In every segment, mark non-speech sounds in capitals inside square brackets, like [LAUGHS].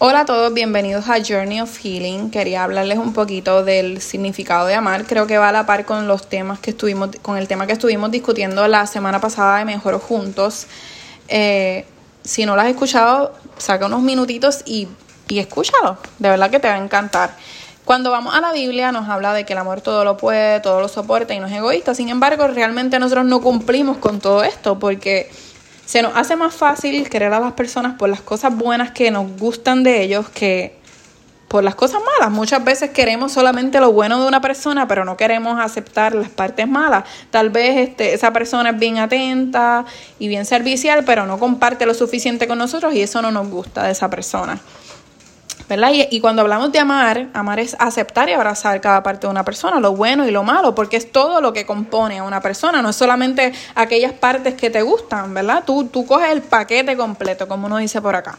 Hola a todos, bienvenidos a Journey of Healing. Quería hablarles un poquito del significado de amar. Creo que va a la par con los temas que estuvimos, con el tema que estuvimos discutiendo la semana pasada de Mejor Juntos. Eh, si no lo has escuchado, saca unos minutitos y, y escúchalo. De verdad que te va a encantar. Cuando vamos a la Biblia nos habla de que el amor todo lo puede, todo lo soporta y no es egoísta. Sin embargo, realmente nosotros no cumplimos con todo esto porque se nos hace más fácil querer a las personas por las cosas buenas que nos gustan de ellos que por las cosas malas. Muchas veces queremos solamente lo bueno de una persona, pero no queremos aceptar las partes malas. Tal vez este, esa persona es bien atenta y bien servicial, pero no comparte lo suficiente con nosotros y eso no nos gusta de esa persona. ¿Verdad? Y, cuando hablamos de amar, amar es aceptar y abrazar cada parte de una persona, lo bueno y lo malo, porque es todo lo que compone a una persona, no es solamente aquellas partes que te gustan, ¿verdad? Tú, tú coges el paquete completo, como uno dice por acá.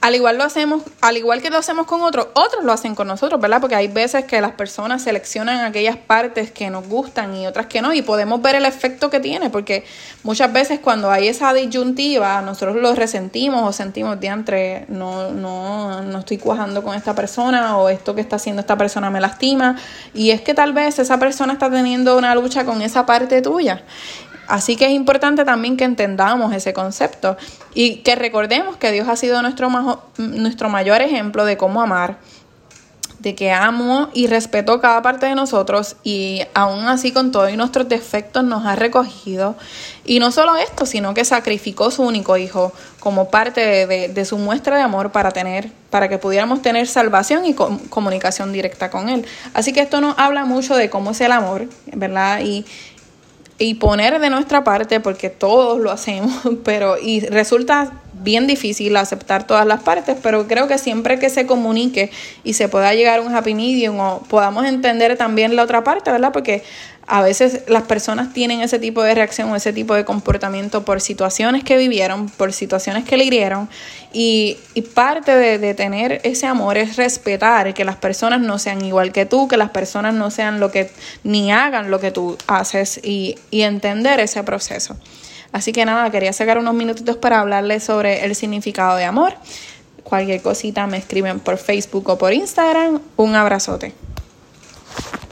Al igual lo hacemos, al igual que lo hacemos con otros, otros lo hacen con nosotros, ¿verdad? Porque hay veces que las personas seleccionan aquellas partes que nos gustan y otras que no, y podemos ver el efecto que tiene, porque muchas veces cuando hay esa disyuntiva, nosotros lo resentimos o sentimos diantre, no, no, no estoy cuajando con esta persona, o esto que está haciendo esta persona me lastima, y es que tal vez esa persona está teniendo una lucha con esa parte tuya. Así que es importante también que entendamos ese concepto y que recordemos que Dios ha sido nuestro, nuestro mayor ejemplo de cómo amar, de que amo y respeto cada parte de nosotros y aún así con todos nuestros defectos nos ha recogido. Y no solo esto, sino que sacrificó su único hijo como parte de, su muestra de amor para tener, para que pudiéramos tener salvación y comunicación directa con él. Así que esto nos habla mucho de cómo es el amor, ¿verdad? Y, y poner de nuestra parte, porque todos lo hacemos, [LAUGHS] pero y resulta bien difícil aceptar todas las partes, pero creo que siempre que se comunique y se pueda llegar a un happy medium o podamos entender también la otra parte, ¿verdad? Porque a veces las personas tienen ese tipo de reacción o ese tipo de comportamiento por situaciones que vivieron, por situaciones que le hirieron. Y, y parte de, tener ese amor es respetar que las personas no sean igual que tú, que las personas no sean lo que, ni hagan lo que tú haces y, y entender ese proceso. Así que nada, quería sacar unos minutitos para hablarles sobre el significado de amor. Cualquier cosita me escriben por Facebook o por Instagram. Un abrazote.